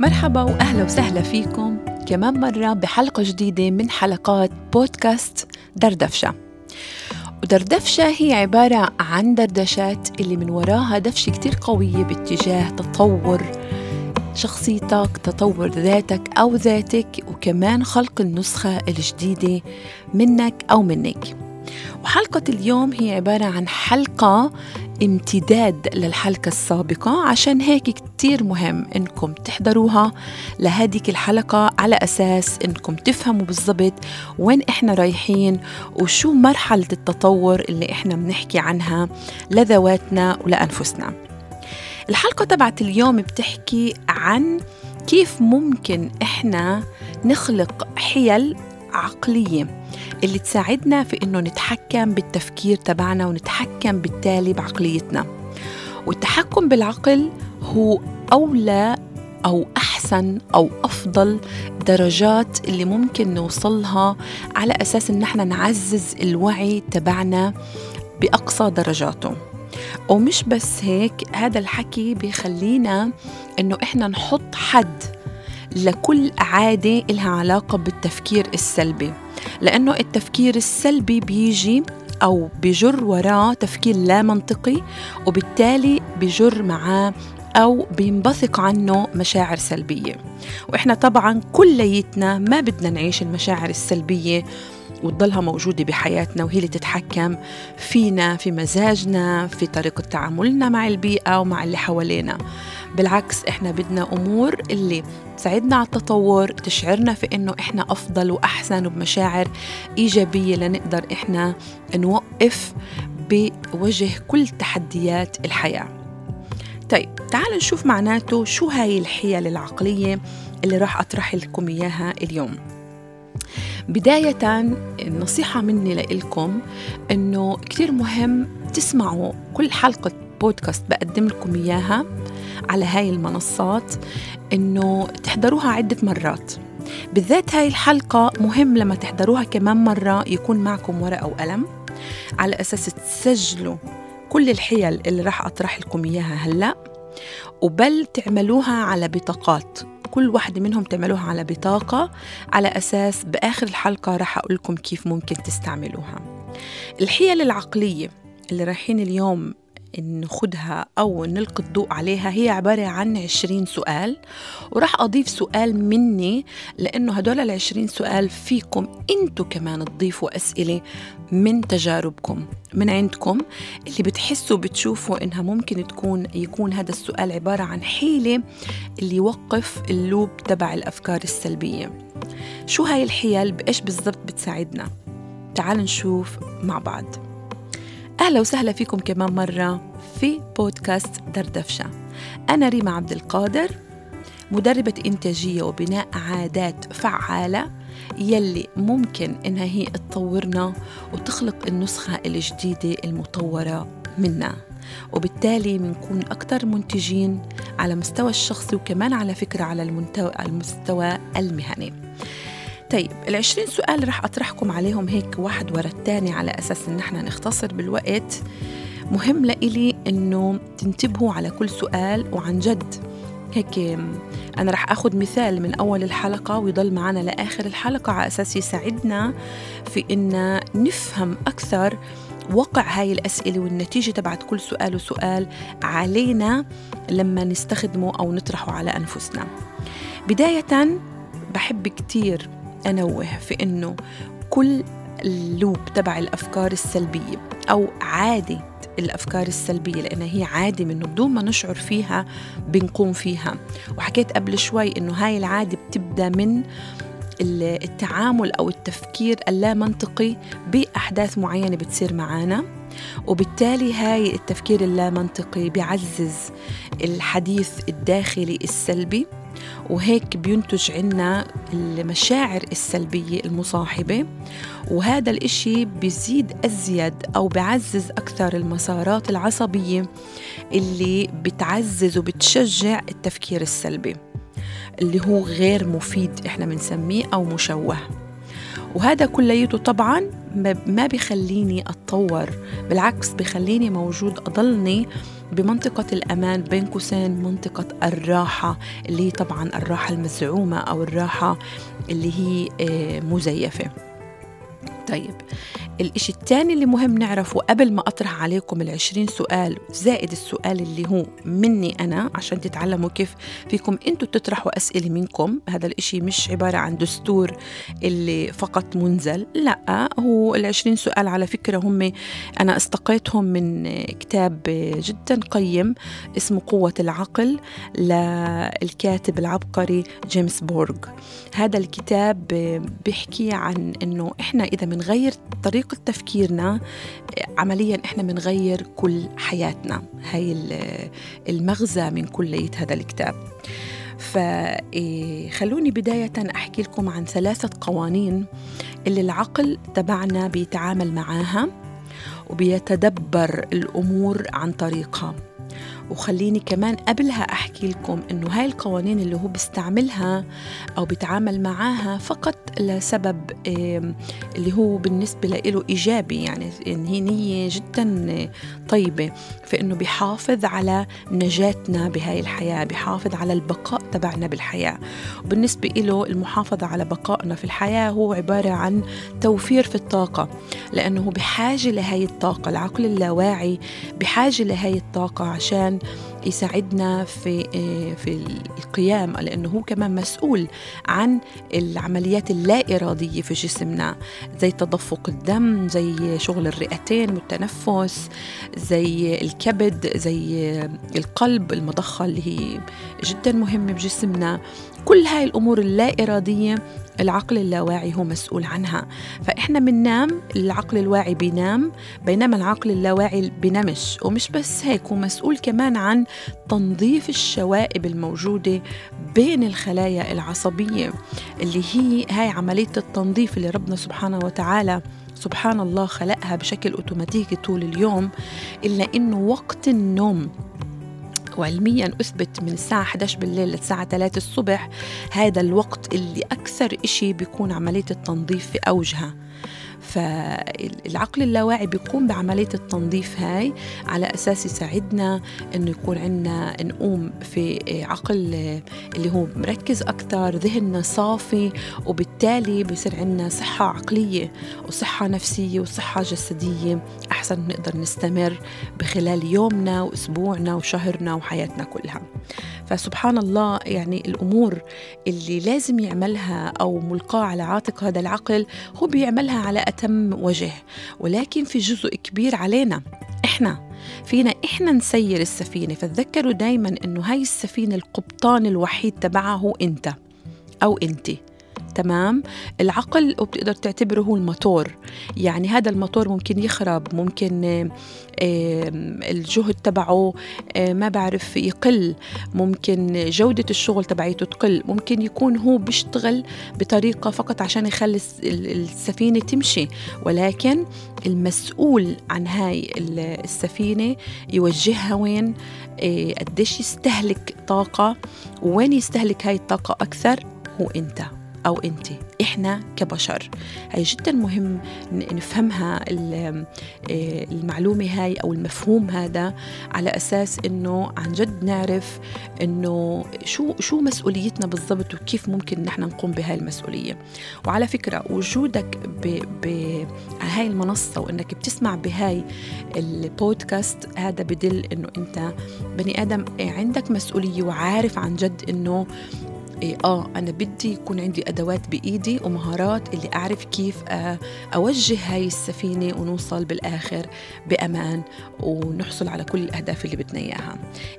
مرحبا وأهلا وسهلا فيكم كمان مرة بحلقة جديدة من حلقات بودكاست دردفشة. ودردفشة هي عبارة عن دردشات اللي من وراها دفشة كتير قوية باتجاه تطور شخصيتك تطور ذاتك أو ذاتك وكمان خلق النسخة الجديدة منك أو منك. وحلقة اليوم هي عبارة عن حلقة امتداد للحلقة السابقة عشان هيك كتير مهم إنكم تحضروها لهذيك الحلقة على أساس إنكم تفهموا بالضبط وين إحنا رايحين وشو مرحلة التطور اللي إحنا بنحكي عنها لذواتنا ولأنفسنا. الحلقة تبعت اليوم بتحكي عن كيف ممكن إحنا نخلق حيل عقلية اللي تساعدنا في إنه نتحكم بالتفكير تبعنا ونتحكم بالتالي بعقليتنا. والتحكم بالعقل هو أولى أو أحسن أو أفضل درجات اللي ممكن نوصلها على أساس إن إحنا نعزز الوعي تبعنا بأقصى درجاته. ومش بس هيك هذا الحكي بيخلينا إنه إحنا نحط حد لكل عادة إلها علاقة بالتفكير السلبي. لأنه التفكير السلبي بيجي أو بجر وراه تفكير لا منطقي وبالتالي بجر معاه أو بينبثق عنه مشاعر سلبية. وإحنا طبعا كليتنا ما بدنا نعيش المشاعر السلبية وتضلها موجودة بحياتنا وهي اللي تتحكم فينا في مزاجنا في طريقة تعاملنا مع البيئة ومع اللي حوالينا. بالعكس إحنا بدنا أمور اللي تساعدنا على التطور تشعرنا في إنه إحنا أفضل وأحسن وبمشاعر إيجابية لنقدر إحنا نوقف بوجه كل تحديات الحياة. طيب تعالوا نشوف معناته شو هاي الحيل العقلية اللي راح أطرح لكم إياها اليوم. بداية النصيحة مني لإلكم إنه كتير مهم تسمعوا كل حلقة بودكاست بقدم لكم إياها. على هاي المنصات إنه تحضروها عدة مرات. بالذات هاي الحلقة مهم لما تحضروها كمان مرة يكون معكم ورقة وقلم على أساس تسجلوا كل الحيل اللي راح أطرح لكم إياها هلأ وبل تعملوها على بطاقات. كل واحدة منهم تعملوها على بطاقة على أساس بآخر الحلقة راح أقول لكم كيف ممكن تستعملوها. الحيل العقلية اللي رايحين اليوم ناخدها أو نلقي الضوء عليها. هي عبارة عن عشرين سؤال وراح أضيف سؤال مني لأنه هدول العشرين سؤال فيكم أنتوا كمان تضيفوا أسئلة من تجاربكم من عندكم. اللي بتحسوا بتشوفوا إنها ممكن تكون يكون هذا السؤال عبارة عن حيلة اللي يوقف اللوب تبع الأفكار السلبية. شو هاي الحيل؟ بإيش بالضبط بتساعدنا؟ تعال نشوف مع بعض. أهلا وسهلا فيكم كمان مرة في بودكاست دردفشة. أنا ريما عبد القادر مدربة إنتاجية وبناء عادات فعالة يلي ممكن إنها هي تطورنا وتخلق النسخة الجديدة المطورة منا. وبالتالي بنكون أكثر منتجين على مستوى الشخصي وكمان على فكرة على المستوى المهني. طيب العشرين سؤال رح أطرحكم عليهم هيك واحد ورا الثاني على أساس إن إحنا نختصر بالوقت. مهم لإلي إنه تنتبهوا على كل سؤال وعن جد. هيك أنا رح أخذ مثال من أول الحلقة ويضل معنا لآخر الحلقة على أساس يساعدنا في إن نفهم أكثر وقع هاي الأسئلة والنتيجة تبعت كل سؤال وسؤال علينا لما نستخدمه أو نطرحه على أنفسنا. بداية بحب كتير أنوه في إنه كل اللوب تبع الأفكار السلبية أو عادة الأفكار السلبية لأنها هي عادة من بدون ما نشعر فيها بنقوم فيها. وحكيت قبل شوي إنه هاي العادة بتبدأ من التعامل أو التفكير اللا منطقي بأحداث معينة بتصير معانا. وبالتالي هاي التفكير اللامنطقي بيعزز الحديث الداخلي السلبي. وهيك بينتج عنا المشاعر السلبية المصاحبة. وهذا الإشي بيزيد أزيد أو بعزز أكثر المسارات العصبية اللي بتعزز وبتشجع التفكير السلبي اللي هو غير مفيد إحنا بنسميه أو مشوه. وهذا كليته طبعا ما بيخليني أتطور بالعكس بيخليني موجود أضلني بمنطقة الأمان بين قوسين منطقة الراحة اللي هي طبعا الراحة المزعومة أو الراحة اللي هي آه، مزيفة طيب الإشي الثاني اللي مهم نعرفه قبل ما أطرح عليكم العشرين سؤال زائد السؤال اللي هو مني أنا عشان تتعلموا كيف فيكم أنتوا تطرحوا أسئلة منكم. هذا الإشي مش عبارة عن دستور اللي فقط منزل لأ هو العشرين سؤال على فكرة هم أنا أستقيتهم من كتاب جدا قيم اسمه قوة العقل للكاتب العبقري جيمس بورغ. هذا الكتاب بيحكي عن أنه إحنا إذا بنغير طريقة طريقة تفكيرنا عمليا إحنا بنغير كل حياتنا. هاي المغزى من كلية هذا الكتاب. فخلوني بداية أحكي لكم عن ثلاثة قوانين اللي العقل تبعنا بيتعامل معاها وبيتدبر الأمور عن طريقها. وخليني كمان قبلها أحكي لكم إنه هاي القوانين اللي هو بيستعملها أو بيتعامل معاها فقط لسبب اللي هو بالنسبة له إيجابي يعني إن هي نية جدا طيبة. في إنه بيحافظ على نجاتنا بهاي الحياة بيحافظ على البقاء تبعنا بالحياة. وبالنسبة له المحافظة على بقائنا في الحياة هو عبارة عن توفير في الطاقة لأنه بحاجة لهاي الطاقة العقل اللاواعي بحاجة لهاي الطاقة عشان يساعدنا في في القيام لأنه هو كمان مسؤول عن العمليات اللا اراديه في جسمنا زي تدفق الدم زي شغل الرئتين والتنفس زي الكبد زي القلب المضخة اللي هي جدا مهمة بجسمنا. كل هاي الأمور اللا اراديه العقل اللاواعي هو مسؤول عنها. فإحنا بننام العقل الواعي بينام بينما العقل اللاواعي بينامش. ومش بس هيك هو مسؤول كمان عن تنظيف الشوائب الموجودة بين الخلايا العصبية اللي هي هاي عملية التنظيف اللي ربنا سبحانه وتعالى سبحان الله خلقها بشكل أوتوماتيكي طول اليوم إلا إنه وقت النوم وعلميا أثبت من الساعة 11 بالليل للساعة 3 الصبح هذا الوقت اللي أكثر إشي بيكون عملية التنظيف في أوجها. فالعقل اللاواعي بيقوم بعملية التنظيف هاي على أساس يساعدنا أنه يكون عندنا نقوم في عقل اللي هو مركز أكثر ذهننا صافي وبالتالي بصير عندنا صحة عقلية وصحة نفسية وصحة جسدية أحسن نقدر نستمر بخلال يومنا وأسبوعنا وشهرنا وحياتنا كلها. فسبحان الله يعني الأمور اللي لازم يعملها أو ملقاة على عاتق هذا العقل هو بيعملها على أتم وجه ولكن في جزء كبير علينا إحنا فينا إحنا نسير السفينة. فتذكروا دايما أنه هاي السفينة القبطان الوحيد تبعها هو أنت أو أنت تمام؟ العقل وبتقدر تعتبره هو الموتور. يعني هذا الموتور ممكن يخرب ممكن الجهد تبعه ما بعرف يقل. ممكن جودة الشغل تبعيته تقل. ممكن يكون هو بيشتغل بطريقة فقط عشان يخلي السفينة تمشي. ولكن المسؤول عن هاي السفينة يوجهها وين؟ قديش يستهلك طاقة؟ وين يستهلك هاي الطاقة أكثر؟ هو أنت. أو أنت إحنا كبشر. هي جدا مهم نفهمها آه، المعلومة هاي أو المفهوم هذا على أساس أنه عن جد نعرف أنه شو شو مسؤوليتنا بالضبط وكيف ممكن نحن نقوم بهاي المسؤولية. وعلى فكرة وجودك على هاي المنصة وأنك بتسمع بهاي البودكاست هذا بدل أنه أنت بني آدم عندك مسؤولية وعارف عن جد أنه إيه آه أنا بدي يكون عندي أدوات بإيدي ومهارات اللي أعرف كيف آه، أوجه هاي السفينة ونوصل بالآخر بأمان ونحصل على كل الأهداف اللي بدنا إياها.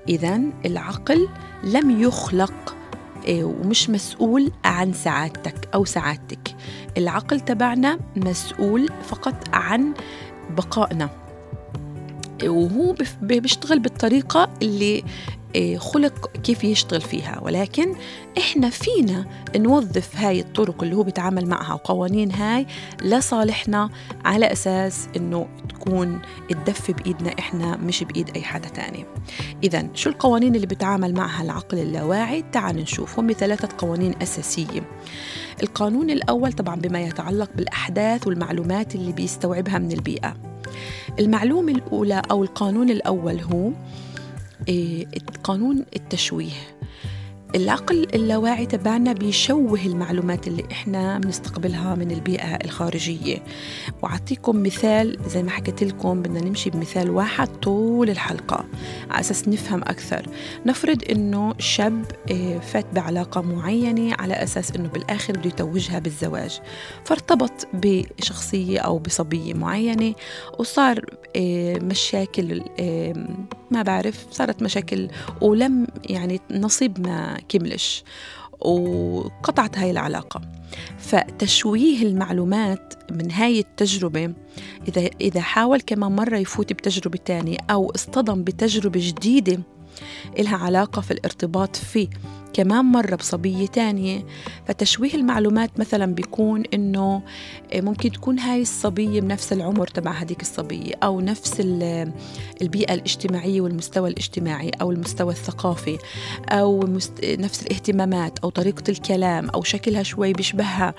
إذا العقل لم يخلق إيه، ومش مسؤول عن سعادتك أو سعادتك. العقل تبعنا مسؤول فقط عن بقائنا. وهو بيشتغل بالطريقة اللي إيه، خلق كيف يشتغل فيها. ولكن إحنا فينا نوظف هاي الطرق اللي هو بيتعامل معها وقوانين هاي لصالحنا على أساس إنه تكون الدفة بإيدنا إحنا مش بإيد أي حدا تاني. اذا شو القوانين اللي بيتعامل معها العقل اللاواعي؟ تعال نشوف. هم ثلاثة قوانين أساسية. القانون الأول طبعا بما يتعلق بالأحداث والمعلومات اللي بيستوعبها من البيئة. المعلومة الأولى أو القانون الأول هو إيه قانون التشويه. العقل اللاواعي تبعنا بيشوه المعلومات اللي إحنا بنستقبلها من البيئة الخارجية. وأعطيكم مثال زي ما حكيت لكم بدنا نمشي بمثال واحد طول الحلقة على أساس نفهم أكثر. نفرض إنه شاب آه، فات بعلاقة معينة على أساس إنه بالآخر بده يتوجها بالزواج. فارتبط بشخصية أو بصبية معينة وصار آه، مشاكل آه، ما بعرف صارت مشاكل ولم يعني نصيب ما كملش وقطعت هاي العلاقة. فتشويه المعلومات من هاي التجربة إذا إذا حاول كمان مرة يفوت بتجربة تانية أو اصطدم بتجربة جديدة إلها علاقة في الارتباط في كمان مرة بصبية تانية فتشويه المعلومات مثلا بيكون إنه ممكن تكون هاي الصبية بنفس العمر تبع هذيك الصبية أو نفس البيئة الاجتماعية والمستوى الاجتماعي أو المستوى الثقافي أو نفس الاهتمامات أو طريقة الكلام أو شكلها شوي بيشبهها.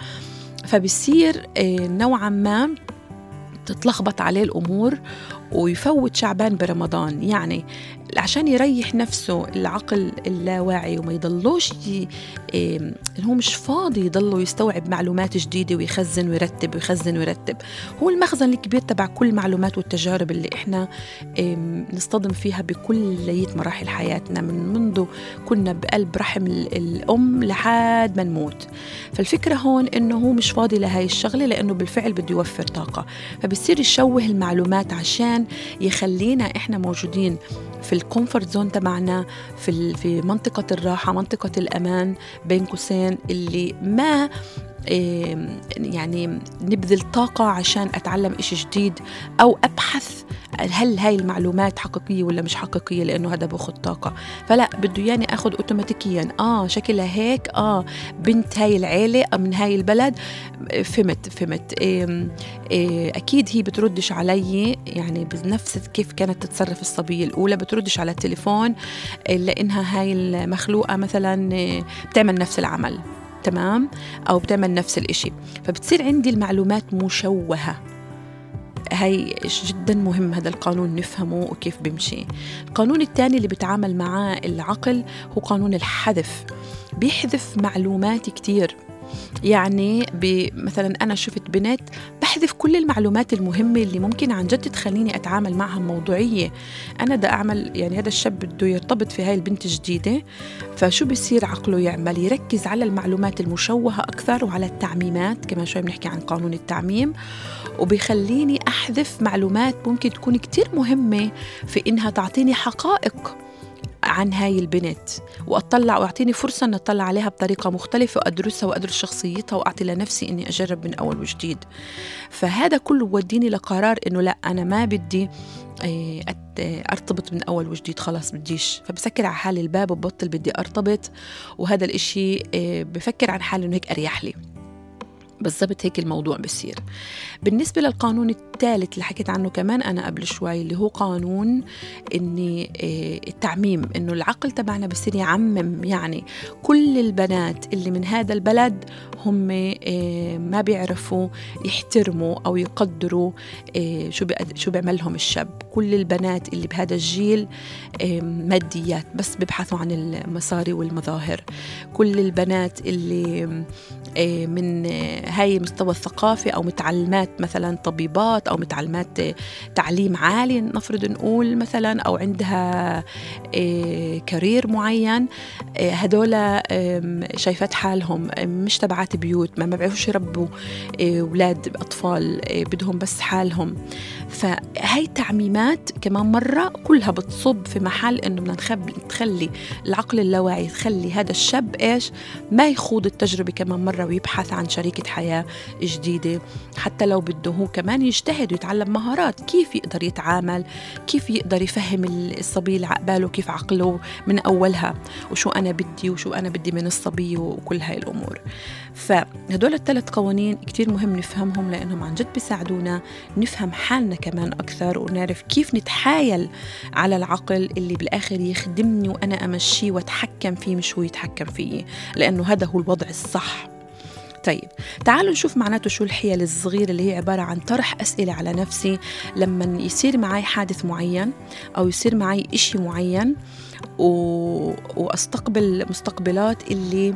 فبصير آه، نوعا ما تتلخبط عليه الأمور ويفوت شعبان برمضان. يعني عشان يريح نفسه العقل اللاواعي وما يضلوش هو مش فاضي يضله يستوعب معلومات جديدة ويخزن ويرتب ويخزن ويرتب. هو المخزن الكبير تبع كل المعلومات والتجارب اللي إحنا نصطدم فيها بكلية مراحل حياتنا من منذ كنا بقلب رحم الأم لحد ما نموت. فالفكرة هون إنه هو مش فاضي لهاي الشغلة لأنه بالفعل بده يوفر طاقة. فبصير يشوه المعلومات عشان يخلينا إحنا موجودين في ال comfort zone تبعنا في في منطقة الراحة منطقة الأمان بين قوسين اللي ما يعني نبذل طاقة عشان أتعلم إشي جديد أو أبحث هل هاي المعلومات حقيقية ولا مش حقيقية لأنه هذا بأخذ طاقة. فلا بده إياني أخذ أوتوماتيكيا آه شكلها هيك. آه بنت هاي العيلة من هاي البلد. فهمت فهمت. إيه إيه أكيد هي بتردش علي يعني بنفس كيف كانت تتصرف الصبية الأولى بتردش على التليفون لأنها هاي المخلوقة مثلا إيه، بتعمل نفس العمل. تمام؟ أو بتعمل نفس الإشي. فبتصير عندي المعلومات مشوهة. هاي جدا مهم هذا القانون نفهمه وكيف بيمشي. القانون الثاني اللي بيتعامل معاه العقل هو قانون الحذف. بيحذف معلومات كتير. يعني مثلا أنا شفت بنت بحذف كل المعلومات المهمة اللي ممكن عن جد تخليني أتعامل معها موضوعية. أنا بدي أعمل يعني هذا الشاب بده يرتبط في هاي البنت الجديدة فشو بيصير عقله يعمل؟ يركز على المعلومات المشوهة أكثر وعلى التعميمات كمان شوي بنحكي عن قانون التعميم وبيخليني أحذف معلومات ممكن تكون كتير مهمة في إنها تعطيني حقائق. عن هاي البنت. وأطلع وأعطيني فرصة ان أطلع عليها بطريقة مختلفة وأدرسها وأدرس شخصيتها وأعطي لنفسي إني أجرب من أول وجديد. فهذا كله بوديني لقرار إنه لا أنا ما بدي آه، أرتبط من أول وجديد خلاص بديش. فبسكر على حالي الباب وببطل بدي أرتبط. وهذا الإشي آه، بفكر عن حالي إنه هيك أريح لي. بالضبط هيك الموضوع بصير. بالنسبة للقانون الثالث اللي حكيت عنه كمان أنا قبل شوي اللي هو قانون إني آه، التعميم إنه العقل تبعنا بصير يعمم يعني كل البنات اللي من هذا البلد هم آه، ما بيعرفوا يحترموا أو يقدروا آه، شو شو بيعملهم الشاب. كل البنات اللي بهذا الجيل ماديات بس بيبحثوا عن المصاري والمظاهر. كل البنات اللي من هاي المستوى الثقافي أو متعلمات مثلا طبيبات أو متعلمات تعليم عالي نفرض نقول مثلا أو عندها كارير معين هدول شايفات حالهم مش تبعات بيوت ما بيعرفوش يربوا أولاد أطفال بدهم بس حالهم. فهي تعميمات كمان مرة كلها بتصب في محل إنه بدنا نخلي العقل اللاواعي تخلي هذا الشاب إيش؟ ما يخوض التجربة كمان مرة ويبحث عن شريكة حياة جديدة. حتى لو بده هو كمان يجتهد ويتعلم مهارات كيف يقدر يتعامل؟ كيف يقدر يفهم الصبي اللي عقباله كيف عقله من أولها؟ وشو أنا بدي؟ وشو أنا بدي من الصبي؟ وكل هاي الأمور. فهدول الثلاث قوانين كتير مهم نفهمهم لأنهم عن جد بيساعدونا نفهم حالنا كمان أكثر ونعرف كيف نتحايل على العقل اللي بالآخر يخدمني وأنا أمشيه وأتحكم فيه مش هو يتحكم فيي لأنه هذا هو الوضع الصح. طيب تعالوا نشوف معناته شو الحيل الصغيرة اللي هي عبارة عن طرح أسئلة على نفسي لما يصير معي حادث معين أو يصير معي إشي معين و... وأستقبل مستقبلات اللي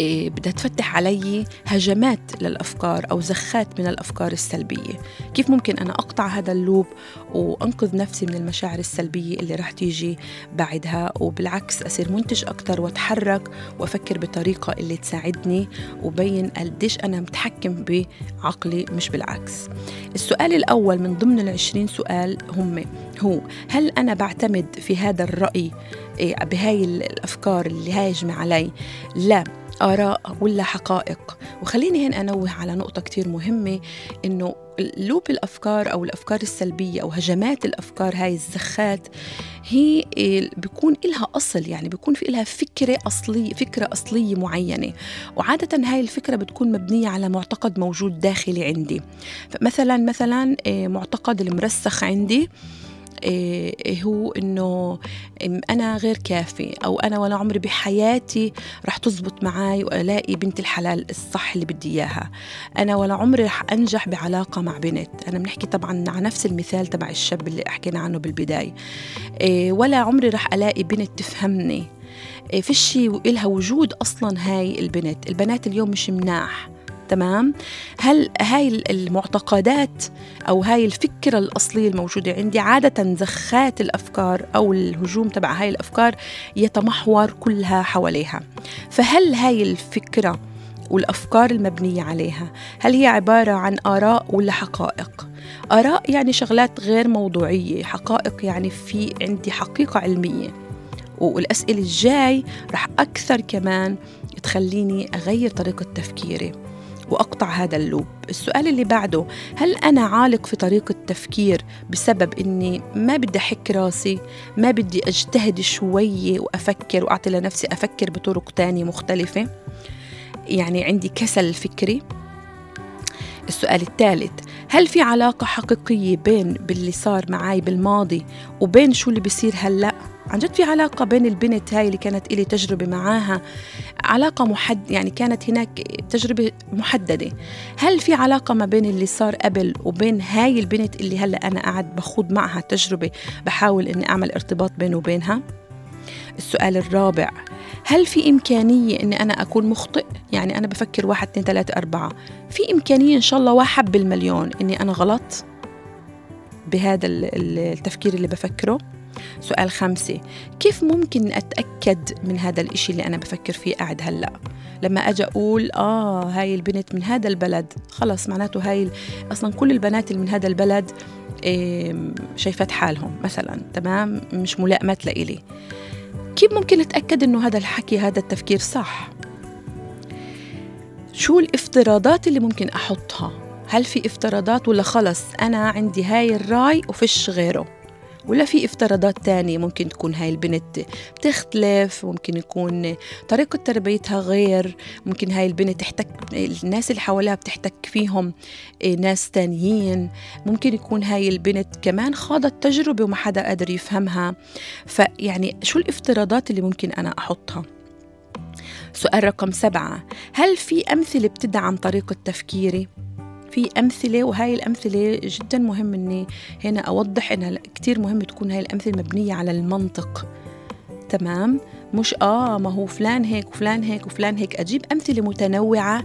بدها تفتح علي هجمات للأفكار أو زخات من الأفكار السلبية. كيف ممكن أنا أقطع هذا اللوب وأنقذ نفسي من المشاعر السلبية اللي رح تيجي بعدها؟ وبالعكس أصير منتج أكثر وأتحرك وأفكر بطريقة اللي تساعدني وبين قديش أنا متحكم بعقلي مش بالعكس. السؤال الأول من ضمن العشرين سؤال هم هو هل أنا بعتمد في هذا الرأي إيه، بهاي الأفكار اللي هاجمة علي؟ لا. آراء ولا حقائق. وخليني هنا أنوه على نقطة كتير مهمة إنه لوب الأفكار أو الأفكار السلبية أو هجمات الأفكار هاي الزخات هي بيكون إلها أصل يعني بيكون في إلها فكرة أصلية فكرة أصلية معينة. وعادة هاي الفكرة بتكون مبنية على معتقد موجود داخلي عندي. فمثلا مثلا آه، معتقد المرسخ عندي هو إنه أنا غير كافي أو أنا ولا عمري بحياتي رح تزبط معي وألاقي بنت الحلال الصح اللي بدي إياها. أنا ولا عمري رح أنجح بعلاقة مع بنت. أنا بنحكي طبعا عن نفس المثال تبع الشاب اللي حكينا عنه بالبداية. إيه ولا عمري رح ألاقي بنت تفهمني. إيه فيش إلها وجود أصلا هاي البنت. البنات اليوم مش مناح. تمام؟ هل هاي المعتقدات أو هاي الفكرة الأصلية الموجودة عندي عادة زخات الأفكار أو الهجوم تبع هاي الأفكار يتمحور كلها حواليها. فهل هاي الفكرة والأفكار المبنية عليها هل هي عبارة عن آراء ولا حقائق؟ آراء يعني شغلات غير موضوعية حقائق يعني في عندي حقيقة علمية. والأسئلة الجاي رح أكثر كمان تخليني أغير طريقة تفكيري. وأقطع هذا اللوب. السؤال اللي بعده هل أنا عالق في طريقة تفكير بسبب إني ما بدي أحك راسي ما بدي أجتهد شوية وأفكر وأعطي لنفسي أفكر بطرق تانية مختلفة؟ يعني عندي كسل فكري. السؤال الثالث هل في علاقة حقيقية بين باللي صار معي بالماضي وبين شو اللي بيصير هلأ؟ عن جد في علاقة بين البنت هاي اللي كانت إلي تجربة معاها علاقة محد يعني كانت هناك تجربة محددة. هل في علاقة ما بين اللي صار قبل وبين هاي البنت اللي هلأ أنا قاعد بخوض معها تجربة بحاول إني أعمل ارتباط بيني وبينها؟ السؤال الرابع هل في إمكانية إني أنا أكون مخطئ؟ يعني أنا بفكر واحد اثنين ثلاثة أربعة. في إمكانية إن شاء الله واحد بالمليون إني أنا غلط؟ بهذا التفكير اللي بفكره. سؤال خمسة. كيف ممكن أتأكد من هذا الإشي اللي أنا بفكر فيه قاعد هلأ؟ لما أجي أقول آه هاي البنت من هذا البلد. خلص معناته هاي أصلا كل البنات اللي من هذا البلد شايفات حالهم مثلا تمام؟ مش ملائمات لإلي. كيف ممكن أتأكد إنه هذا الحكي هذا التفكير صح؟ شو الافتراضات اللي ممكن أحطها؟ هل في افتراضات ولا خلص أنا عندي هاي الراي وفيش غيره؟ ولا في افتراضات تانية ممكن تكون هاي البنت بتختلف ممكن يكون طريقة تربيتها غير ممكن هاي البنت تحتك الناس اللي حواليها بتحتك فيهم إيه، ناس تانيين. ممكن يكون هاي البنت كمان خاضت تجربة وما حدا قادر يفهمها. فيعني شو الافتراضات اللي ممكن أنا أحطها؟ سؤال رقم سبعة. هل في أمثلة بتدعم طريقة تفكيري؟ في أمثلة وهاي الأمثلة جدا مهم إني هنا أوضح إنها كتير مهم تكون هاي الأمثلة مبنية على المنطق. تمام؟ مش آه ما هو فلان هيك وفلان هيك وفلان هيك. أجيب أمثلة متنوعة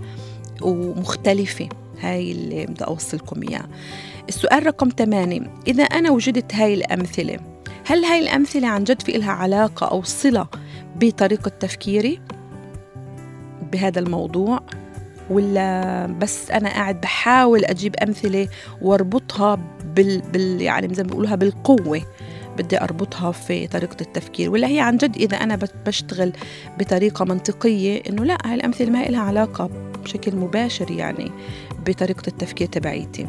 ومختلفة. هاي اللي بدي أوصلكم إياه السؤال رقم ثمانية. إذا أنا وجدت هاي الأمثلة هل هاي الأمثلة عن جد في إلها علاقة أو صلة بطريقة تفكيري؟ بهذا الموضوع. ولا بس أنا قاعد بحاول أجيب أمثلة وأربطها بال, بال يعني زي ما بيقولوها بالقوة. بدي أربطها في طريقة التفكير. ولا هي عن جد إذا أنا بشتغل بطريقة منطقية إنه لا هاي الأمثلة ما لها علاقة بشكل مباشر يعني بطريقة التفكير تبعيتي.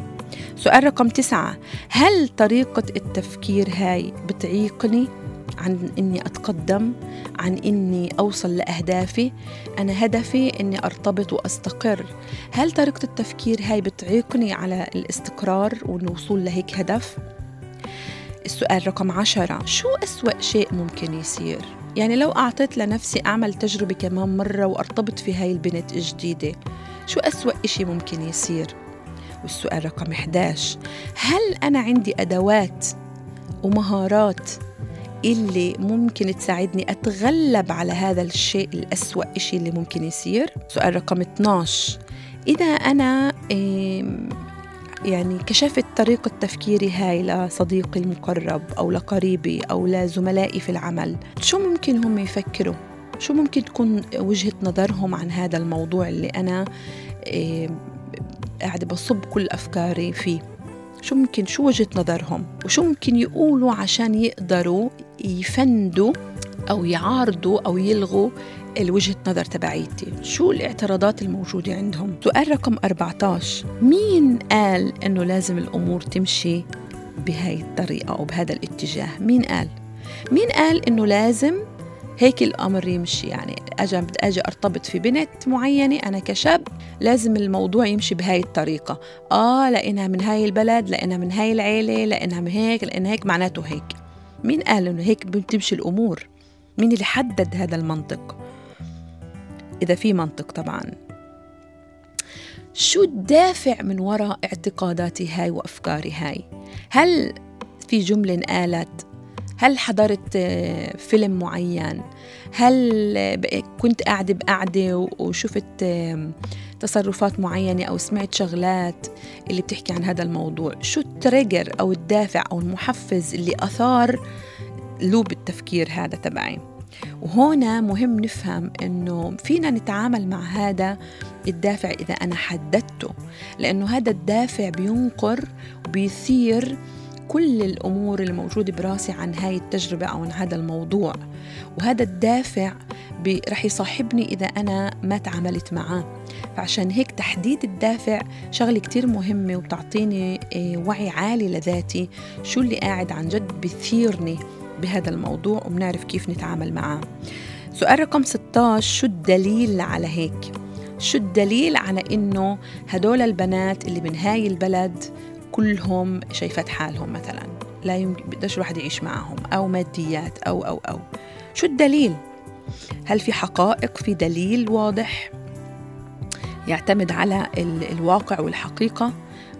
سؤال رقم تسعة هل طريقة التفكير هاي بتعيقني؟ عن إني أتقدم عن إني أوصل لأهدافي. أنا هدفي إني أرتبط وأستقر. هل طريقة التفكير هاي بتعيقني على الاستقرار والوصول لهيك هدف؟ السؤال رقم عشرة. شو أسوأ شيء ممكن يصير؟ يعني لو أعطيت لنفسي أعمل تجربة كمان مرة وأرتبط في هاي البنت الجديدة شو أسوأ إشي ممكن يصير؟ والسؤال رقم 11 هل أنا عندي أدوات ومهارات اللي ممكن تساعدني أتغلب على هذا الشيء الأسوأ إشي اللي ممكن يصير. سؤال رقم 12 إذا أنا يعني كشفت طريقة تفكيري هاي لصديقي المقرب أو لقريبي أو لزملائي في العمل شو ممكن هم يفكروا؟ شو ممكن تكون وجهة نظرهم عن هذا الموضوع اللي أنا قاعدة بصب كل أفكاري فيه؟ شو ممكن شو وجهة نظرهم؟ وشو ممكن يقولوا عشان يقدروا يفندوا أو يعارضوا أو يلغوا الوجهة نظر تبعيتي؟ شو الاعتراضات الموجودة عندهم؟ سؤال رقم 14 مين قال أنه لازم الأمور تمشي بهاي الطريقة أو بهذا الاتجاه؟ مين قال؟ مين قال أنه لازم هيك الأمر يمشي. يعني أجي بدي أجي أرتبط في بنت معينة أنا كشاب لازم الموضوع يمشي بهاي الطريقة. آه لإنها من هاي البلد لإنها من هاي العيلة لإنها من هيك لأن هيك معناته هيك. مين قال إنه هيك بتمشي الأمور؟ مين اللي حدد هذا المنطق؟ إذا في منطق طبعا. شو الدافع من وراء اعتقاداتي هاي وأفكاري هاي؟ هل في جملة انقالت هل حضرت آه، فيلم معين؟ هل كنت قاعدة بقعدة وشفت تصرفات معينة أو سمعت شغلات اللي بتحكي عن هذا الموضوع؟ شو ال trigger أو الدافع أو المحفز اللي أثار loop التفكير هذا تبعي؟ وهنا مهم نفهم إنه فينا نتعامل مع هذا الدافع إذا أنا حددته لأنه هذا الدافع بينقر وبيثير كل الأمور الموجودة براسي عن هاي التجربة أو عن هذا الموضوع. وهذا الدافع رح يصاحبني إذا أنا ما تعاملت معاه. فعشان هيك تحديد الدافع شغلة كتير مهمة وبتعطيني آه، وعي عالي لذاتي شو اللي قاعد عن جد بثيرني بهذا الموضوع وبنعرف كيف نتعامل معاه. سؤال رقم 16 شو الدليل على هيك؟ شو الدليل على إنه هدول البنات اللي من هاي البلد كلهم شايفات حالهم مثلا لا يمكن بدش الواحد يعيش معهم أو ماديات أو أو أو شو الدليل؟ هل في حقائق في دليل واضح يعتمد على الواقع والحقيقة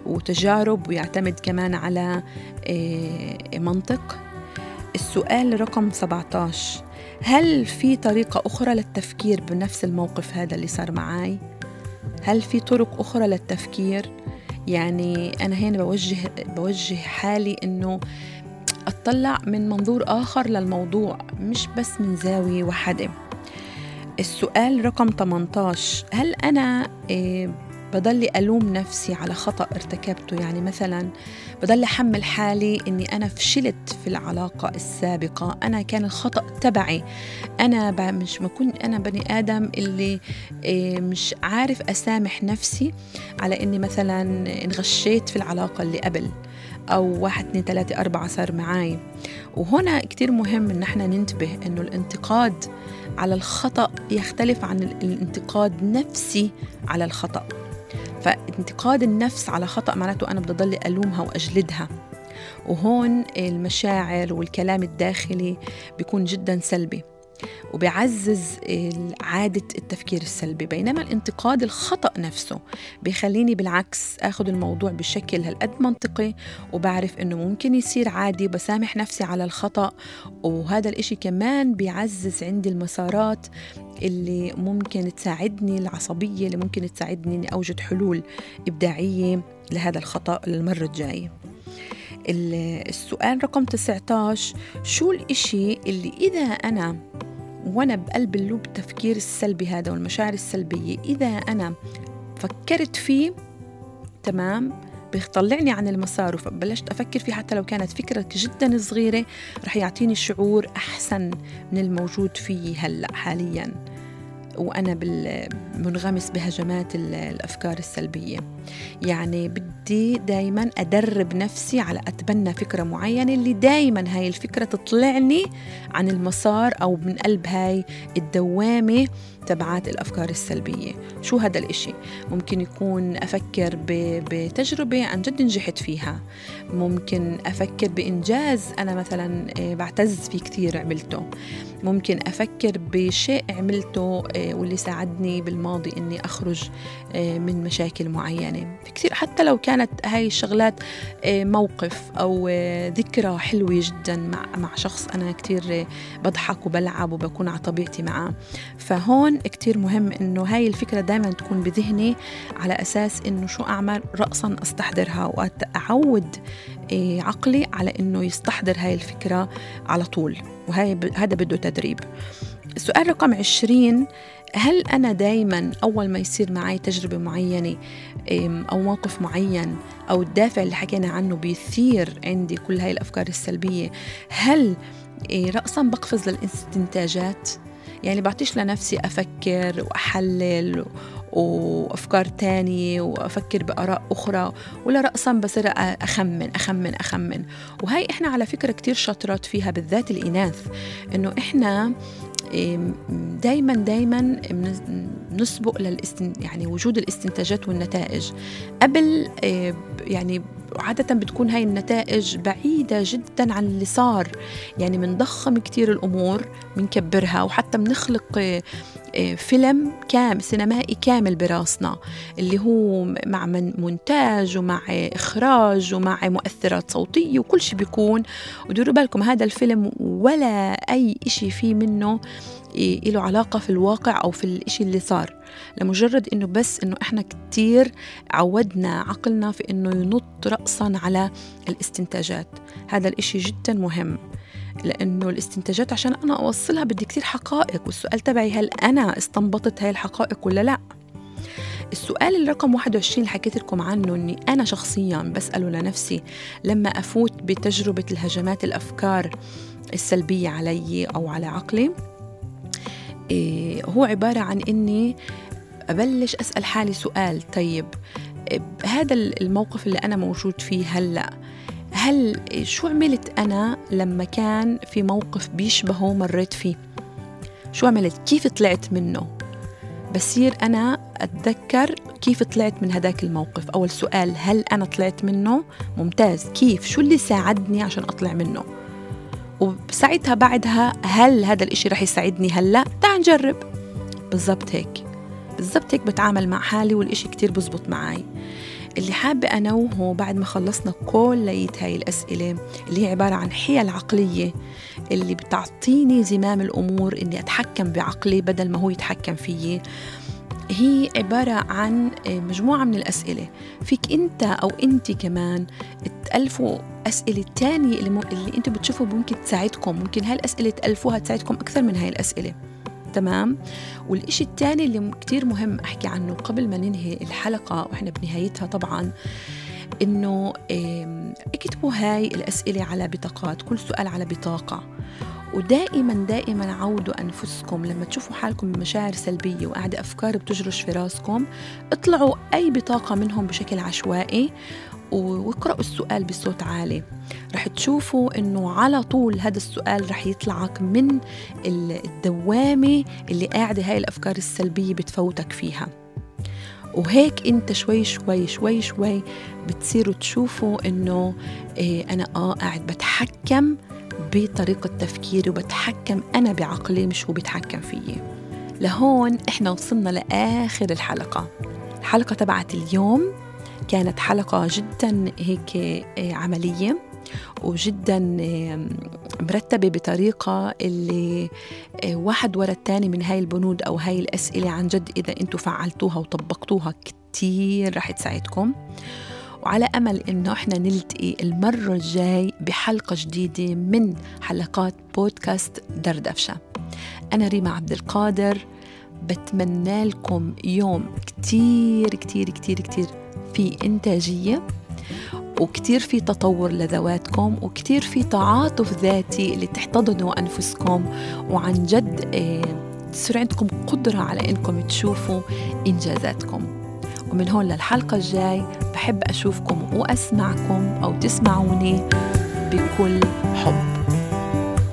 وتجارب ويعتمد كمان على آه، منطق السؤال رقم 17 هل في طريقة أخرى للتفكير بنفس الموقف هذا اللي صار معي؟ هل في طرق أخرى للتفكير؟ يعني أنا هنا بوجه بوجه حالي إنه أطلع من منظور آخر للموضوع مش بس من زاوية واحدة. السؤال رقم 18 هل أنا إيه بضل ألوم نفسي على خطأ ارتكبته. يعني مثلا بضل أحمل حالي أني أنا فشلت في العلاقة السابقة. أنا كان الخطأ تبعي. أنا مش كنت أنا بني آدم اللي إيه، مش عارف أسامح نفسي على أني مثلا انغشيت في العلاقة اللي قبل أو واحد اثنين ثلاثة أربعة صار معاي. وهنا كتير مهم إن إحنا ننتبه إنه الانتقاد على الخطأ يختلف عن الانتقاد نفسي على الخطأ. فانتقاد النفس على خطأ معناته أنا بدي ألومها وأجلدها. وهون المشاعر والكلام الداخلي بيكون جدا سلبي. وبيعزز عادة التفكير السلبي. بينما الانتقاد الخطأ نفسه بيخليني بالعكس أخذ الموضوع بشكل هالقد منطقي وبعرف إنه ممكن يصير عادي وبسامح نفسي على الخطأ. وهذا الإشي كمان بيعزز عندي المسارات اللي ممكن تساعدني العصبية اللي ممكن تساعدني إني أوجد حلول إبداعية لهذا الخطأ للمرة الجاية. السؤال رقم 19 شو الإشي اللي إذا أنا وأنا بقلب اللوب التفكير السلبي هذا والمشاعر السلبية. إذا أنا فكرت فيه تمام بيطلعني عن المسار وبلشت أفكر فيه حتى لو كانت فكرة جدا صغيرة رح يعطيني شعور أحسن من الموجود فيه هلأ حاليا. وأنا منغمس بهجمات الأفكار السلبية. يعني بدي دايما أدرب نفسي على أتبنى فكرة معينة اللي دايما هاي الفكرة تطلعني عن المسار أو من قلب هاي الدوامة تبعات الأفكار السلبية. شو هذا الإشي؟ ممكن يكون أفكر بتجربة عن جد نجحت فيها. ممكن أفكر بإنجاز أنا مثلا آه، بعتز فيه كثير عملته. ممكن أفكر بشيء عملته آه، واللي ساعدني بالماضي إني أخرج آه، من مشاكل معينة. في كثير حتى لو كانت هاي الشغلات موقف أو ذكرى حلوة جدا مع, مع شخص أنا كثير بضحك وبلعب وبكون على طبيعتي معه فهون كثير مهم إنه هاي الفكرة دائما تكون بذهني على أساس إنه شو أعمل رأسا أستحضرها إيه، عقلي على إنه يستحضر هاي الفكرة على طول. وهي هذا بده تدريب. السؤال رقم عشرين هل أنا دايما أول ما يصير معي تجربة معينة أو موقف معين أو الدافع اللي حكينا عنه بيثير عندي كل هاي الأفكار السلبية هل إيه، رأسا بقفز للاستنتاجات؟ يعني بعطيش لنفسي أفكر وأحلل وأفكار تانية وأفكر بآراء أخرى ولا رأسا بصير أخمن أخمن أخمن؟ وهي إحنا على فكرة كتير شاطرات فيها بالذات الإناث. إنه إحنا دايما دايما نسبق للاستن يعني وجود الاستنتاجات والنتائج. قبل يعني عادة بتكون هاي النتائج بعيدة جدا عن اللي صار. يعني منضخم كتير الأمور منكبرها وحتى بنخلق فيلم كامل سينمائي كامل براسنا اللي هو مع مونتاج ومع إخراج ومع مؤثرات صوتية وكل شيء بيكون. ودوروا بالكم هذا الفيلم ولا أي إشي فيه منه له علاقة في الواقع أو في الإشي اللي صار. لمجرد إنه بس إنه إحنا كتير عودنا عقلنا في إنه ينط رأسا على الاستنتاجات. هذا الإشي جدا مهم لأنه الاستنتاجات عشان أنا أوصلها بدي كتير حقائق والسؤال تبعي هل أنا استنبطت هاي الحقائق ولا لأ؟ السؤال الرقم 21 اللي حكيت لكم عنه إني أنا شخصيا بسأله لنفسي لما أفوت بتجربة الهجمات الأفكار السلبية علي أو على عقلي إيه هو عبارة عن إني أبلش أسأل حالي سؤال طيب هذا الموقف اللي أنا موجود فيه هلأ هل شو عملت أنا لما كان في موقف بيشبهه مريت فيه؟ شو عملت؟ كيف طلعت منه؟ بصير أنا أتذكر كيف طلعت من هذاك الموقف. أول سؤال هل أنا طلعت منه؟ ممتاز. كيف؟ شو اللي ساعدني عشان أطلع منه؟ وساعتها بعدها هل هذا الإشي رح يساعدني هلأ؟ تعال نجرب. بالضبط هيك. بالضبط هيك بتعامل مع حالي والإشي كتير بزبط معي اللي حابة أنوهه بعد ما خلصنا كل هاي الأسئلة اللي هي عبارة عن حيل عقلية اللي بتعطيني زمام الأمور إني أتحكم بعقلي بدل ما هو يتحكم فيي هي عبارة عن مجموعة من الأسئلة. فيك أنت أو أنت كمان تألفوا أسئلة تانية اللي, اللي أنتوا بتشوفوا ممكن تساعدكم. ممكن هالأسئلة تألفوها تساعدكم أكثر من هاي الأسئلة. تمام؟ والإشي الثاني اللي كتير مهم أحكي عنه قبل ما ننهي الحلقة وإحنا بنهايتها طبعا إنه اكتبوا هاي الأسئلة على بطاقات كل سؤال على بطاقة. ودائما دائما عودوا أنفسكم لما تشوفوا حالكم بمشاعر سلبية وقاعدة أفكار بتجرش في راسكم اطلعوا أي بطاقة منهم بشكل عشوائي واقرأوا السؤال بصوت عالي. رح تشوفوا إنه على طول هذا السؤال رح يطلعك من الدوامة اللي قاعدة هاي الأفكار السلبية بتفوتك فيها. وهيك أنت شوي شوي شوي شوي بتصيروا تشوفوا إنه إيه أنا آه قاعد بتحكم بطريقة تفكيري وبتحكم أنا بعقلي مش هو بيتحكم فيي. لهون إحنا وصلنا لآخر الحلقة. الحلقة تبعت اليوم كانت حلقة جدا هيك آه، عملية وجدا مرتبة بطريقة اللي آه، واحد ورا الثاني من هاي البنود أو هاي الأسئلة عن جد إذا أنتم فعلتوها وطبقتوها كتير رح تساعدكم. وعلى أمل إنه إحنا نلتقي المرة الجاي بحلقة جديدة من حلقات بودكاست دردفشة أنا ريما عبد القادر بتمنى لكم يوم كتير كتير كتير كتير في إنتاجية وكتير في تطور لذواتكم وكتير في تعاطف ذاتي اللي تحتضنوا أنفسكم. وعن جد آه، تصير عندكم قدرة على إنكم تشوفوا إنجازاتكم. ومن هون للحلقة الجاي بحب أشوفكم وأسمعكم أو تسمعوني بكل حب.